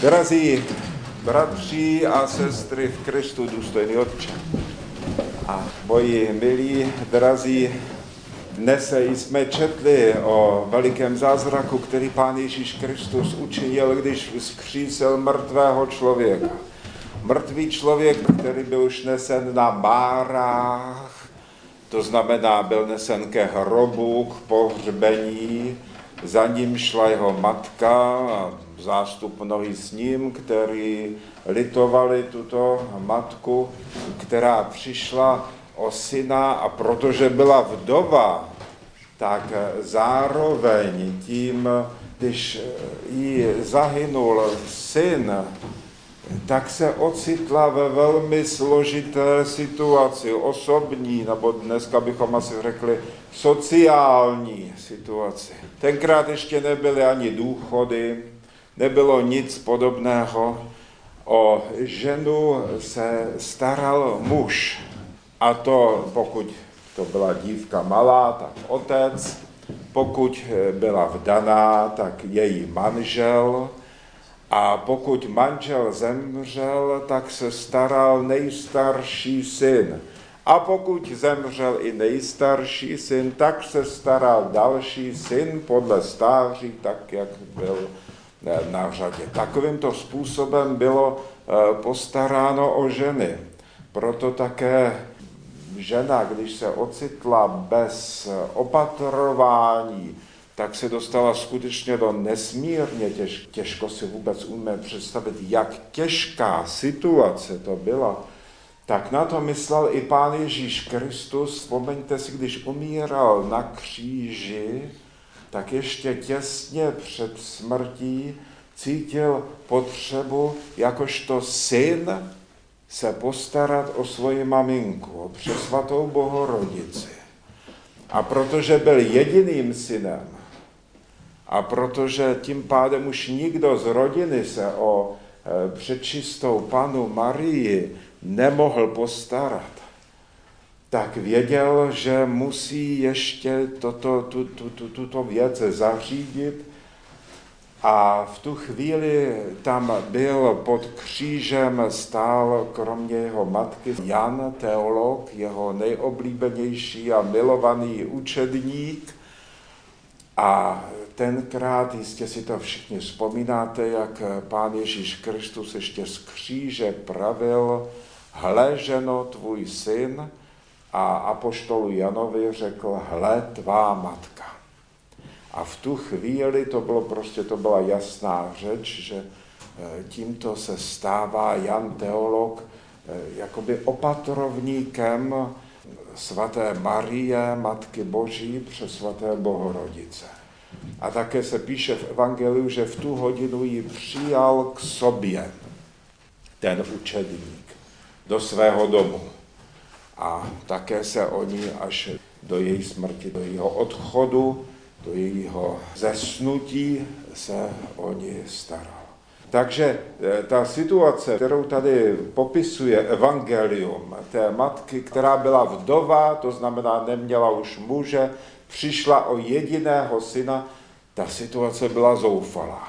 Drazí bratři a sestry v Kristu, důstojný Otče a moji milí, drazí, dnes jsme četli o velikém zázraku, který Pán Ježíš Kristus učinil, když vzkřísil mrtvého člověka. Mrtvý člověk, který byl už nesen na bárách, to znamená, byl nesen ke hrobu, k pohřbení, za ním šla jeho matka a zástup mnohý s ním, který litovali tuto matku, která přišla o syna a protože byla vdova, tak zároveň tím, když jí zahynul syn, tak se ocitla ve velmi složité situaci, osobní, nebo dneska bychom asi řekli sociální situaci. Tenkrát ještě nebyly ani důchody, nebylo nic podobného. O ženu se staral muž. A to, pokud to byla dívka malá, tak otec, pokud byla vdaná, tak její manžel, a pokud manžel zemřel, tak se staral nejstarší syn. A pokud zemřel i nejstarší syn, tak se staral další syn podle stáří, tak jak byl na řadě. Takovýmto způsobem bylo eh, postaráno o ženy. Proto také žena, když se ocitla bez opatrování, tak se dostala skutečně do nesmírně těž, těžko si vůbec umíme představit, jak těžká situace to byla. Tak na to myslel i Pán Ježíš Kristus. Vzpomeňte si, když umíral na kříži, tak ještě těsně před smrtí cítil potřebu, jakožto syn, se postarat o svoji maminku, o přesvatou bohorodici. A protože byl jediným synem, a protože tím pádem už nikdo z rodiny se o e, přečistou panu Marii nemohl postarat, tak věděl, že musí ještě toto, tu, tu, tu, tuto věc zařídit a v tu chvíli tam byl pod křížem stál kromě jeho matky Jan, teolog, jeho nejoblíbenější a milovaný učedník. A tenkrát, jistě si to všichni vzpomínáte, jak pán Ježíš Kristus ještě z kříže pravil, hle, ženo, tvůj syn, a apoštolu Janovi řekl, hle, tvá matka. A v tu chvíli to bylo prostě, to byla jasná řeč, že e, tímto se stává Jan Teolog e, jakoby opatrovníkem svaté Marie, Matky Boží, přes svaté Bohorodice. A také se píše v Evangeliu, že v tu hodinu ji přijal k sobě ten učedník do svého domu. A také se o ní až do její smrti, do jejího odchodu, do jejího zesnutí se o ní staral. Takže eh, ta situace, kterou tady popisuje evangelium té matky, která byla vdova, to znamená neměla už muže, přišla o jediného syna, ta situace byla zoufalá.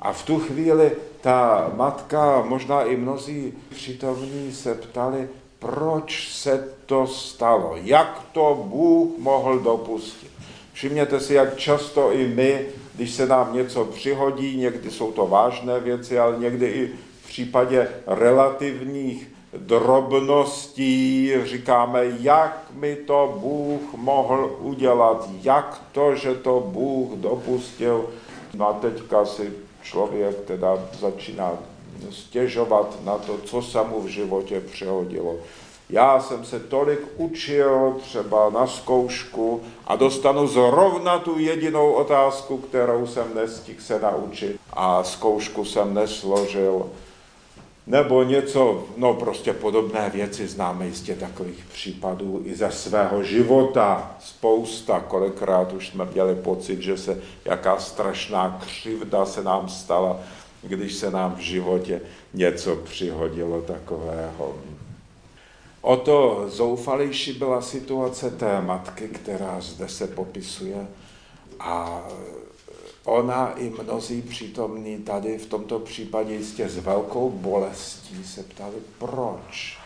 A v tu chvíli ta matka, možná i mnozí přítomní se ptali, proč se to stalo, jak to Bůh mohl dopustit. Všimněte si, jak často i my, když se nám něco přihodí, někdy jsou to vážné věci, ale někdy i v případě relativních drobností, říkáme, jak mi to Bůh mohl udělat, jak to, že to Bůh dopustil. No a teďka si člověk teda začíná stěžovat na to, co se mu v životě přehodilo. Já jsem se tolik učil třeba na zkoušku a dostanu zrovna tu jedinou otázku, kterou jsem nestihl se naučit a zkoušku jsem nesložil nebo něco, no prostě podobné věci, známe jistě takových případů i ze svého života. Spousta, kolikrát už jsme měli pocit, že se jaká strašná křivda se nám stala, když se nám v životě něco přihodilo takového. O to zoufalejší byla situace té matky, která zde se popisuje. A ona i mnozí přítomní tady v tomto případě jistě s velkou bolestí se ptali, proč?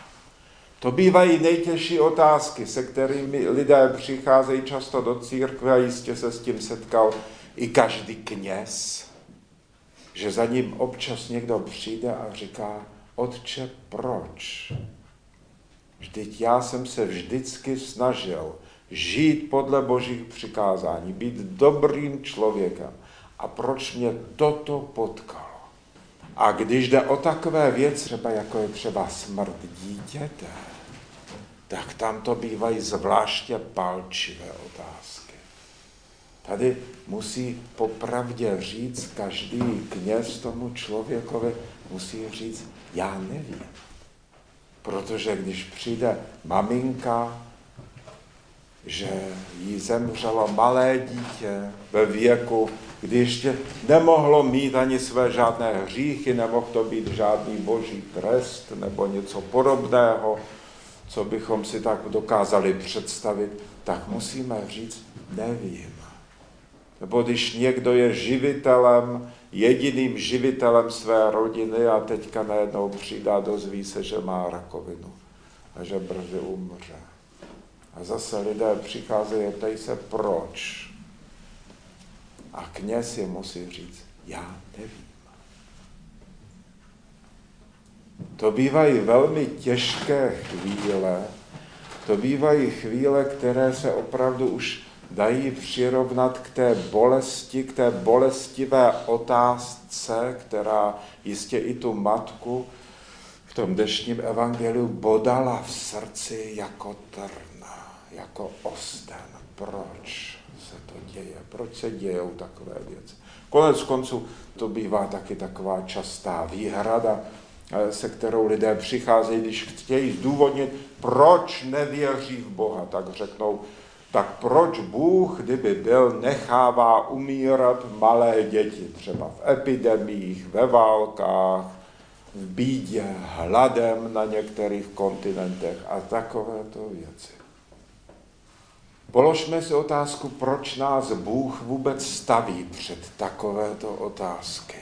To bývají nejtěžší otázky, se kterými lidé přicházejí často do církve a jistě se s tím setkal i každý kněz, že za ním občas někdo přijde a říká, otče, proč? Vždyť já jsem se vždycky snažil žít podle božích přikázání, být dobrým člověkem. A proč mě toto potkalo? A když jde o takové věci, třeba jako je třeba smrt dítěte, tak tam to bývají zvláště palčivé otázky. Tady musí popravdě říct každý kněz tomu člověkovi, musí říct, já nevím. Protože když přijde maminka, že jí zemřelo malé dítě ve věku, kdy ještě nemohlo mít ani své žádné hříchy, nemohl to být žádný boží trest nebo něco podobného, co bychom si tak dokázali představit, tak musíme říct, nevím. Nebo když někdo je živitelem, jediným živitelem své rodiny a teďka najednou přidá, dozví se, že má rakovinu a že brzy umře. A zase lidé přicházejí a ptají se, proč. A kněz je musí říct, já nevím. To bývají velmi těžké chvíle, to bývají chvíle, které se opravdu už dají přirovnat k té bolesti, k té bolestivé otázce, která jistě i tu matku v tom dnešním evangeliu bodala v srdci jako trna, jako osten. Proč se to děje? Proč se dějou takové věci? Konec konců to bývá taky taková častá výhrada, eh, se kterou lidé přicházejí, když chtějí zdůvodnit, proč nevěří v Boha, tak řeknou, tak proč Bůh, kdyby byl, nechává umírat malé děti, třeba v epidemiích, ve válkách, v bídě, hladem na některých kontinentech a takovéto věci. Položme si otázku, proč nás Bůh vůbec staví před takovéto otázky.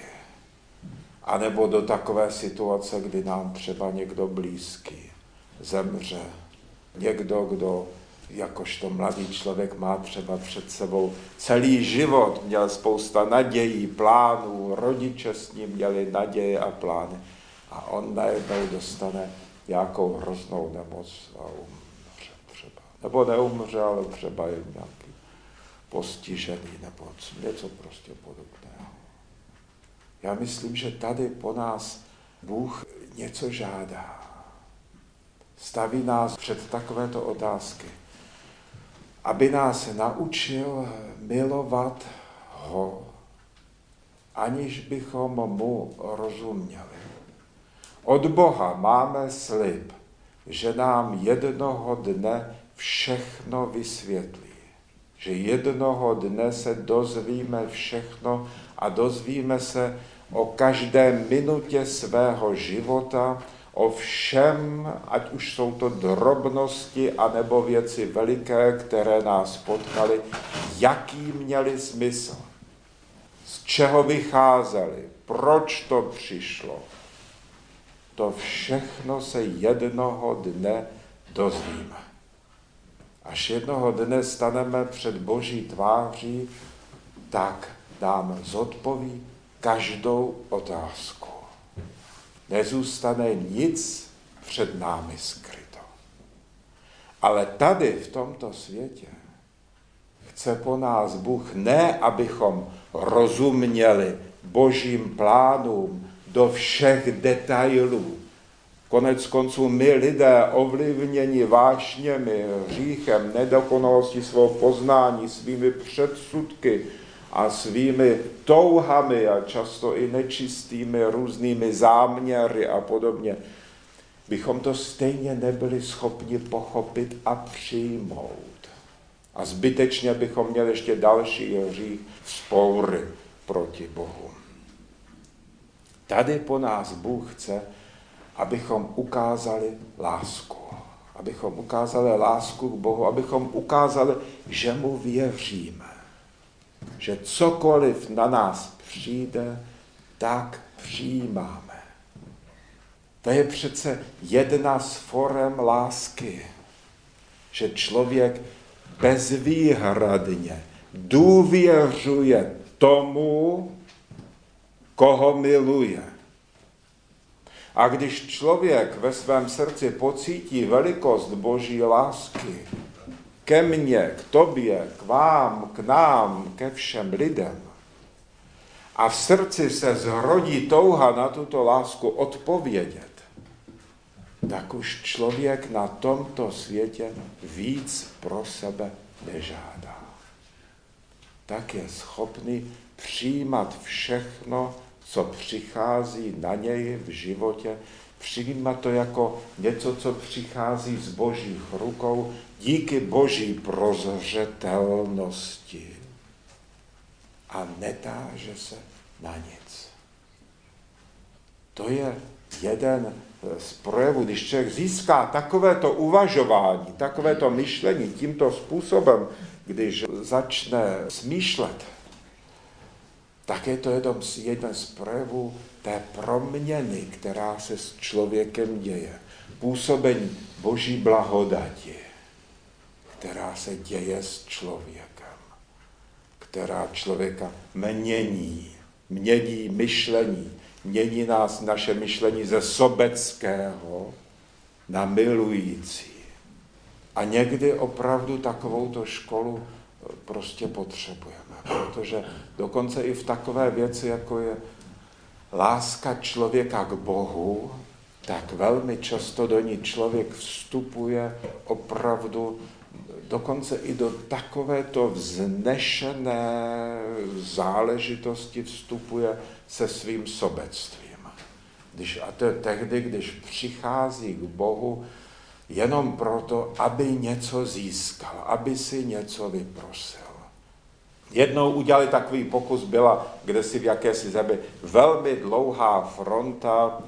A nebo do takové situace, kdy nám třeba někdo blízký zemře. Někdo, kdo jakožto mladý člověk má třeba před sebou celý život, měl spousta nadějí, plánů, rodiče s ním měli naděje a plány. A on najednou dostane nějakou hroznou nemoc a umře třeba. Nebo neumře, ale třeba je nějaký postižený nebo něco prostě podobného. Já myslím, že tady po nás Bůh něco žádá. Staví nás před takovéto otázky aby nás naučil milovat ho, aniž bychom mu rozuměli. Od Boha máme slib, že nám jednoho dne všechno vysvětlí. Že jednoho dne se dozvíme všechno a dozvíme se o každé minutě svého života, o všem, ať už jsou to drobnosti, anebo věci veliké, které nás potkaly, jaký měli smysl, z čeho vycházeli, proč to přišlo. To všechno se jednoho dne dozvíme. Až jednoho dne staneme před Boží tváří, tak nám zodpoví každou otázku nezůstane nic před námi skryto. Ale tady v tomto světě chce po nás Bůh ne, abychom rozuměli božím plánům do všech detailů. Konec konců my lidé ovlivněni vášněmi, hříchem, nedokonalostí svého poznání, svými předsudky, a svými touhami a často i nečistými různými záměry a podobně, bychom to stejně nebyli schopni pochopit a přijmout. A zbytečně bychom měli ještě další hřích spoury proti Bohu. Tady po nás Bůh chce, abychom ukázali lásku. Abychom ukázali lásku k Bohu, abychom ukázali, že mu věříme že cokoliv na nás přijde, tak přijímáme. To je přece jedna z forem lásky, že člověk bezvýhradně důvěřuje tomu, koho miluje. A když člověk ve svém srdci pocítí velikost Boží lásky ke mně, k tobě, k vám, k nám, ke všem lidem, a v srdci se zrodí touha na tuto lásku odpovědět, tak už člověk na tomto světě víc pro sebe nežádá. Tak je schopný přijímat všechno, co přichází na něj v životě, přijímat to jako něco, co přichází z božích rukou díky boží prozřetelnosti a netáže se na nic. To je jeden z projevů, když člověk získá takovéto uvažování, takovéto myšlení tímto způsobem, když začne smýšlet, tak je to jeden z, jeden z projevů té proměny, která se s člověkem děje. Působení boží blahodati, která se děje s člověkem, která člověka mění, mění myšlení, mění nás naše myšlení ze sobeckého na milující. A někdy opravdu takovouto školu prostě potřebujeme, protože dokonce i v takové věci, jako je láska člověka k Bohu, tak velmi často do ní člověk vstupuje opravdu dokonce i do takovéto vznešené záležitosti vstupuje se svým sobectvím. Když, a to je tehdy, když přichází k Bohu jenom proto, aby něco získal, aby si něco vyprosil. Jednou udělali takový pokus, byla kde si v jakési zemi velmi dlouhá fronta,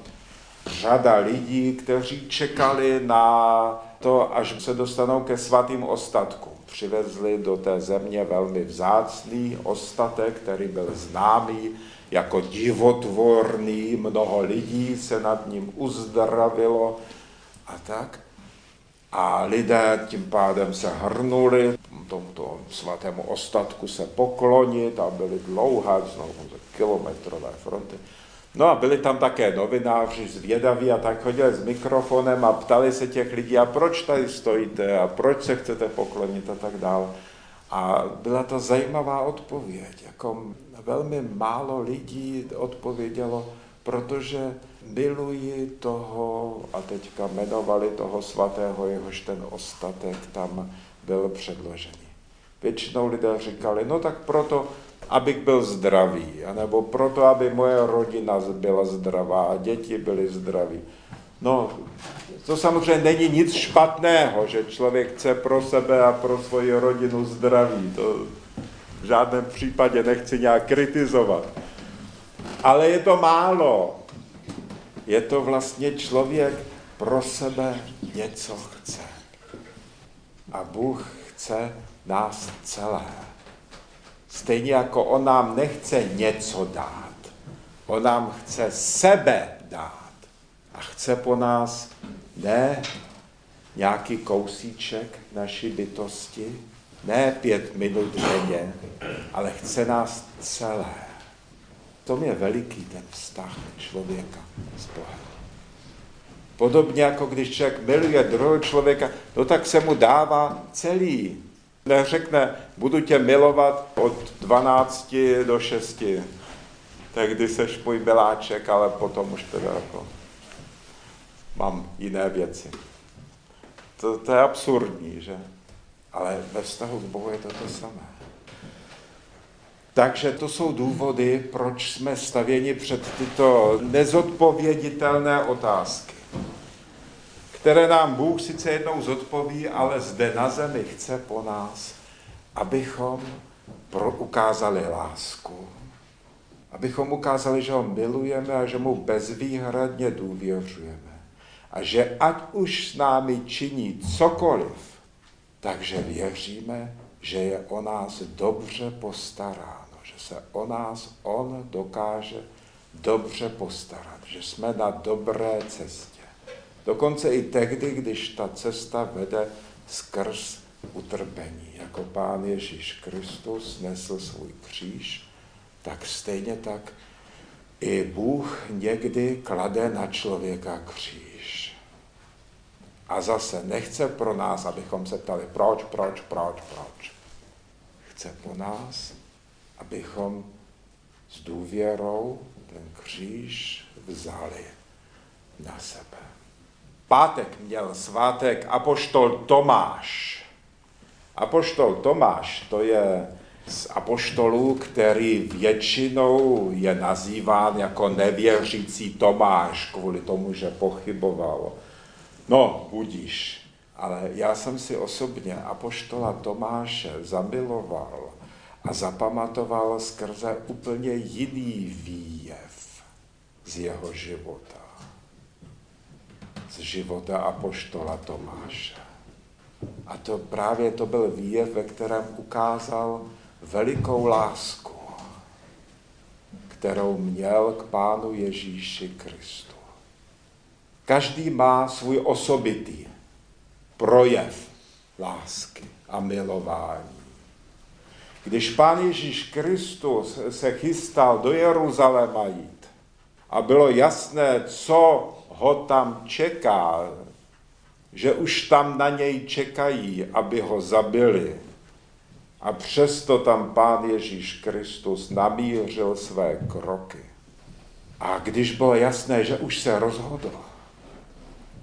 řada lidí, kteří čekali na to, až se dostanou ke svatým ostatkům. Přivezli do té země velmi vzácný ostatek, který byl známý jako divotvorný, mnoho lidí se nad ním uzdravilo a tak. A lidé tím pádem se hrnuli tomuto svatému ostatku se poklonit a byly dlouhé, znovu kilometrové fronty. No a byli tam také novináři zvědaví a tak chodili s mikrofonem a ptali se těch lidí, a proč tady stojíte a proč se chcete poklonit a tak dále. A byla to zajímavá odpověď. Jako velmi málo lidí odpovědělo, protože miluji toho, a teďka jmenovali toho svatého, jehož ten ostatek tam byl předložený. Většinou lidé říkali, no tak proto, abych byl zdravý, anebo proto, aby moje rodina byla zdravá a děti byly zdraví. No, to samozřejmě není nic špatného, že člověk chce pro sebe a pro svoji rodinu zdraví. To v žádném případě nechci nějak kritizovat. Ale je to málo. Je to vlastně člověk pro sebe něco chce. A Bůh chce nás celé. Stejně jako on nám nechce něco dát. On nám chce sebe dát. A chce po nás ne nějaký kousíček naší bytosti, ne pět minut denně, ale chce nás celé. To je veliký ten vztah člověka s Bohem. Podobně jako když člověk miluje druhého člověka, no tak se mu dává celý. Neřekne, budu tě milovat od 12 do 6. Tehdy seš můj miláček, ale potom už teda jako mám jiné věci. To, to je absurdní, že? Ale ve vztahu k Bohu je to to samé. Takže to jsou důvody, proč jsme stavěni před tyto nezodpověditelné otázky, které nám Bůh sice jednou zodpoví, ale zde na zemi chce po nás, abychom ukázali lásku, abychom ukázali, že ho milujeme a že mu bezvýhradně důvěřujeme. A že ať už s námi činí cokoliv, takže věříme, že je o nás dobře postaráno, že se o nás on dokáže dobře postarat, že jsme na dobré cestě. Dokonce i tehdy, když ta cesta vede skrz utrpení. Jako Pán Ježíš Kristus nesl svůj kříž, tak stejně tak i Bůh někdy klade na člověka kříž. A zase nechce pro nás, abychom se ptali, proč, proč, proč, proč. Chce po nás, abychom s důvěrou ten kříž vzali na sebe. Pátek měl svátek apoštol Tomáš. Apoštol Tomáš to je z apoštolů, který většinou je nazýván jako nevěřící Tomáš kvůli tomu, že pochyboval. No, budíš. Ale já jsem si osobně apoštola Tomáše zamiloval a zapamatoval skrze úplně jiný výjev z jeho života. Z života apoštola Tomáše. A to právě to byl výjev, ve kterém ukázal velikou lásku, kterou měl k Pánu Ježíši Kristu. Každý má svůj osobitý projev lásky a milování. Když Pán Ježíš Kristus se chystal do Jeruzaléma jít a bylo jasné, co ho tam čeká, že už tam na něj čekají, aby ho zabili, a přesto tam Pán Ježíš Kristus namířil své kroky. A když bylo jasné, že už se rozhodl,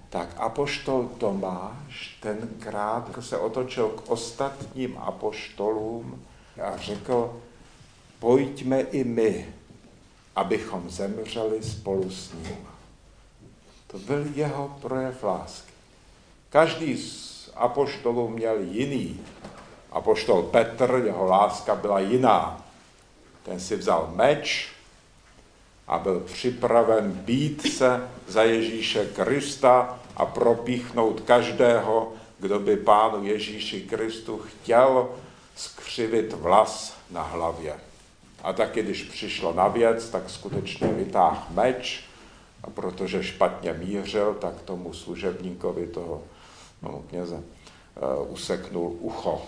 tak apoštol Tomáš tenkrát se otočil k ostatním apoštolům a řekl, pojďme i my, abychom zemřeli spolu s ním. To byl jeho projev lásky. Každý z apoštolů měl jiný Apoštol Petr, jeho láska byla jiná. Ten si vzal meč a byl připraven být se za Ježíše Krista a propíchnout každého, kdo by pánu Ježíši Kristu chtěl skřivit vlas na hlavě. A taky, když přišlo na věc, tak skutečně vytáhl meč a protože špatně mířil, tak tomu služebníkovi toho no, kněze uh, useknul ucho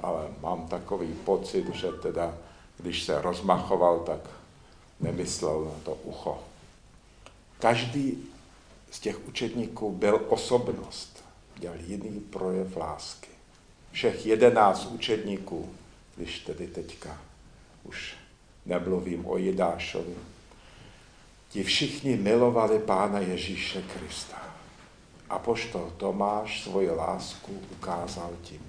ale mám takový pocit, že teda, když se rozmachoval, tak nemyslel na to ucho. Každý z těch učedníků byl osobnost, měl jiný projev lásky. Všech jedenáct učedníků, když tedy teďka už nemluvím o Jidášovi, ti všichni milovali Pána Ježíše Krista. A poštol Tomáš svoji lásku ukázal tím.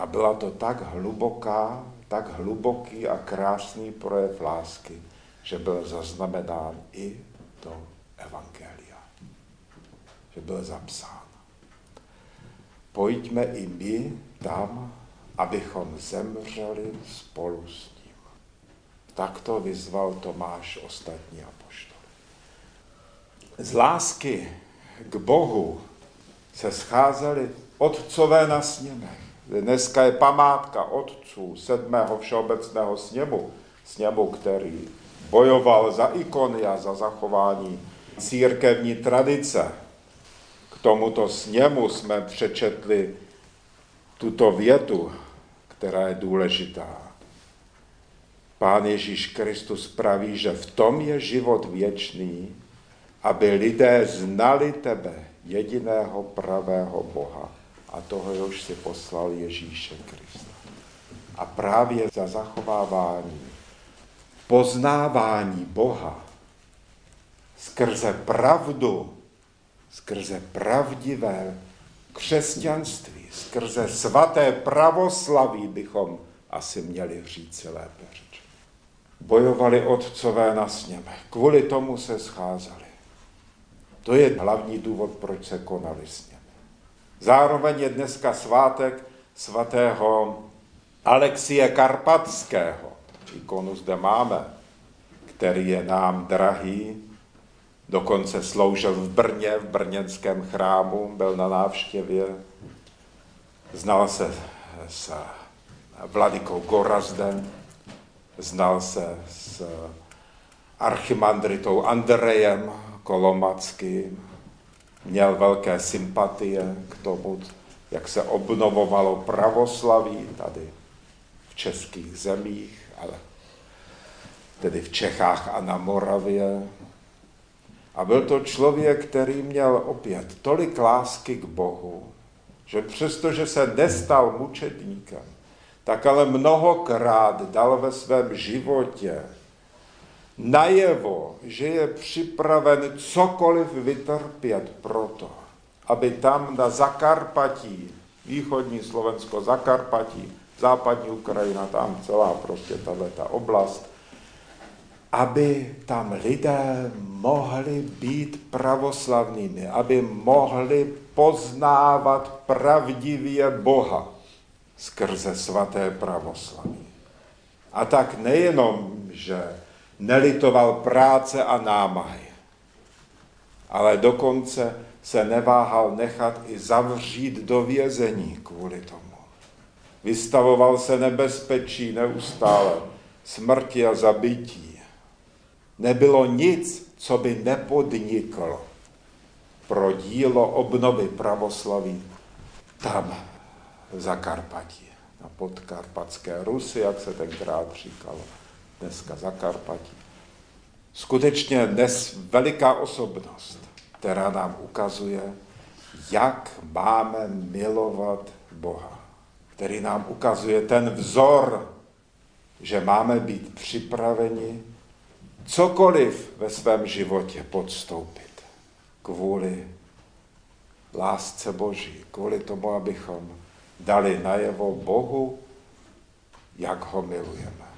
A byla to tak hluboká, tak hluboký a krásný projev lásky, že byl zaznamenán i do Evangelia. Že byl zapsán. Pojďme i my tam, abychom zemřeli spolu s ním. Tak to vyzval Tomáš ostatní apoštol. Z lásky k Bohu se scházeli otcové na sněmech Dneska je památka otců sedmého všeobecného sněmu, sněmu, který bojoval za ikony a za zachování církevní tradice. K tomuto sněmu jsme přečetli tuto větu, která je důležitá. Pán Ježíš Kristus praví, že v tom je život věčný, aby lidé znali tebe, jediného pravého Boha a toho už si poslal Ježíše Krista. A právě za zachovávání, poznávání Boha skrze pravdu, skrze pravdivé křesťanství, skrze svaté pravoslaví bychom asi měli říct lépe. Bojovali otcové na sněme, kvůli tomu se scházeli. To je hlavní důvod, proč se konali sněmy. Zároveň je dneska svátek svatého Alexie Karpatského. Ikonu zde máme, který je nám drahý, dokonce sloužil v Brně, v brněnském chrámu, byl na návštěvě, znal se s Vladikou Gorazdem, znal se s archimandritou Andrejem Kolomackým, měl velké sympatie k tomu, jak se obnovovalo pravoslaví tady v českých zemích, ale tedy v Čechách a na Moravě. A byl to člověk, který měl opět tolik lásky k Bohu, že přestože se nestal mučedníkem, tak ale mnohokrát dal ve svém životě najevo, že je připraven cokoliv vytrpět proto, aby tam na Zakarpatí, východní Slovensko, Zakarpatí, západní Ukrajina, tam celá prostě tato oblast, aby tam lidé mohli být pravoslavnými, aby mohli poznávat pravdivě Boha skrze svaté pravoslaví. A tak nejenom, že nelitoval práce a námahy, ale dokonce se neváhal nechat i zavřít do vězení kvůli tomu. Vystavoval se nebezpečí neustále, smrti a zabití. Nebylo nic, co by nepodniklo pro dílo obnovy pravoslaví tam, Zakarpatí, na podkarpatské Rusy, jak se tenkrát říkalo dneska Zakarpatí. Skutečně dnes veliká osobnost, která nám ukazuje, jak máme milovat Boha, který nám ukazuje ten vzor, že máme být připraveni cokoliv ve svém životě podstoupit kvůli lásce Boží, kvůli tomu, abychom dali najevo Bohu, jak ho milujeme.